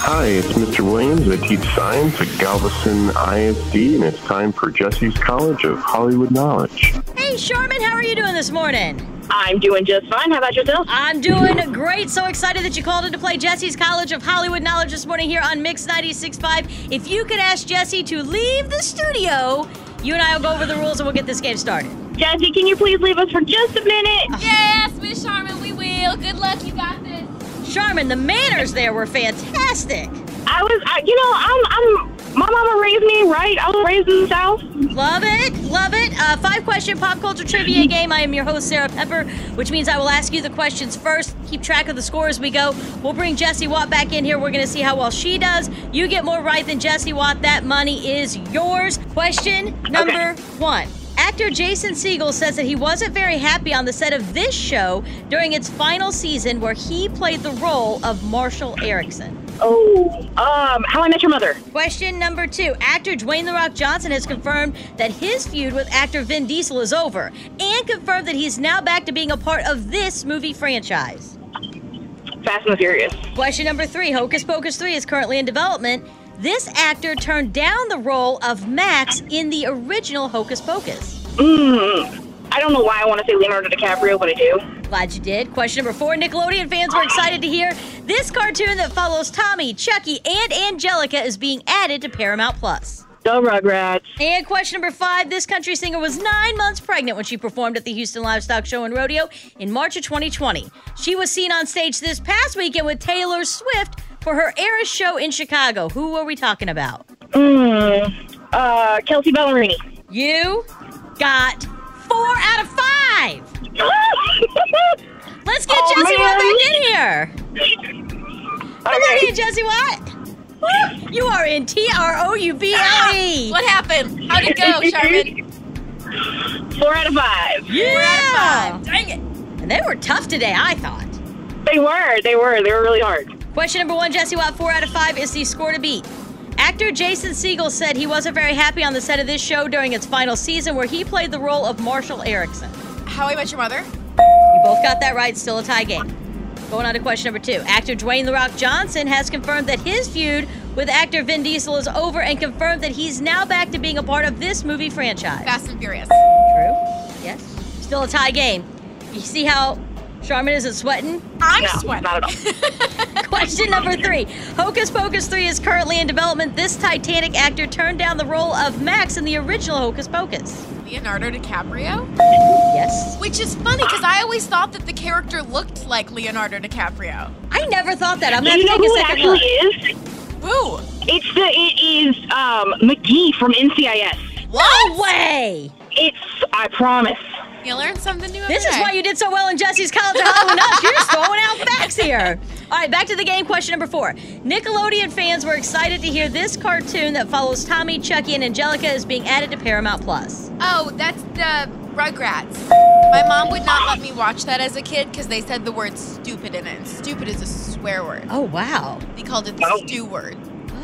Hi, it's Mr. Williams. I teach science at Galveston ISD, and it's time for Jessie's College of Hollywood Knowledge. Hey, Sharmin, how are you doing this morning? I'm doing just fine. How about yourself? I'm doing great. So excited that you called in to play Jessie's College of Hollywood Knowledge this morning here on Mix 96.5. If you could ask Jessie to leave the studio, you and I will go over the rules and we'll get this game started. Jessie, can you please leave us for just a minute? Yes, Miss Sharmin, we will. Good luck. You got this. Sharmin, the manners there were fantastic. I was, I, you know, I'm, I'm, my mama raised me right. I was raised in the South. Love it, love it. Uh, five question pop culture trivia game. I am your host, Sarah Pepper, which means I will ask you the questions first. Keep track of the score as we go. We'll bring Jessie Watt back in here. We're going to see how well she does. You get more right than Jessie Watt. That money is yours. Question number one. Actor Jason Segel says that he wasn't very happy on the set of this show during its final season where he played the role of Marshall Erickson. Oh, um, How I Met Your Mother. Question number two. Actor Dwayne The Rock Johnson has confirmed that his feud with actor Vin Diesel is over and confirmed that he's now back to being a part of this movie franchise. Fast and the Furious. Question number three. Hocus Pocus 3 is currently in development. This actor turned down the role of Max in the original Hocus Pocus. Mm, I don't know why I want to say Leonardo DiCaprio, but I do. Glad you did. Question number four. Nickelodeon fans were excited to hear this cartoon that follows Tommy, Chucky, and Angelica is being added to Paramount Plus. Go Rugrats. And question number five. This country singer was nine months pregnant when she performed at the Houston Livestock Show and Rodeo in March of 2020. She was seen on stage this past weekend with Taylor Swift for her Eras show in Chicago. Who are we talking about? Mm, uh, Kelsea Ballerini. You got four out of five. Let's get Oh, Jessie Watt man. back in here. Come on in, Jessie Watt. Woo! You are in T R O U B L E. What happened? How'd it go, Sharmin? Four out of five. Yeah. Dang it. And they were tough today, I thought. They were. They were. They were really hard. Question number one, Jessie Watt, four out of five is the score to beat. Actor Jason Segel said he wasn't very happy on the set of this show during its final season where he played the role of Marshall Erickson. How I Met Your Mother? You both got that right, still a tie game. Going on to question number two. Actor Dwayne The Rock Johnson has confirmed that his feud with actor Vin Diesel is over and confirmed that he's now back to being a part of this movie franchise. Fast and Furious. True. Yes. Still a tie game. You see how Sharmin isn't sweating? I'm No, sweating. not at all. Question number three. Hocus Pocus 3 is currently in development. This Titanic actor turned down the role of Max in the original Hocus Pocus. Leonardo DiCaprio? Yes. Which is funny because I always thought that the character looked like Leonardo DiCaprio. I never thought that. I'm Do going you to know take who a it second actually look. is? Who? It's the. It is um McGee from NCIS. No way! It's. I promise. You learn something new every This is day. why you did so well in Jessie's College of Halloween Knowledge. You're just throwing out facts here. All right, back to the game. Question number four. Nickelodeon fans were excited to hear this cartoon that follows Tommy, Chucky, and Angelica is being added to Paramount Plus. Oh, that's the Rugrats. My mom would not let me watch that as a kid because they said the word stupid in it. And stupid is a swear word. Oh, wow. They called it the Oh. stew word.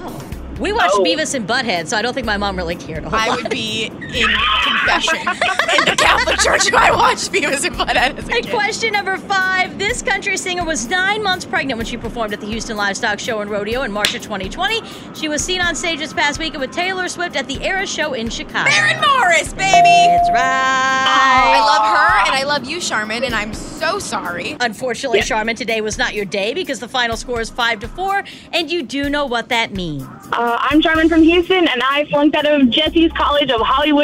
Oh. We watched Oh. Beavis and Butthead, so I don't think my mom really cared a whole I lot. would be in confession in the Catholic Church if I watched Beavis and Butthead as a And question number five. This country singer was nine months pregnant when she performed at the Houston Livestock Show and Rodeo in March of 2020. She was seen on stage this past weekend with Taylor Swift at the Era Show in Chicago. Maren Morris, baby! It's right. I love her and I love you, Sharmin, and I'm so sorry. Unfortunately, Sharmin, today was not your day because the final score is five to four, and you do know what that means. Uh, I'm Sharmin from Houston, and I flunked out of Jessie's College of Hollywood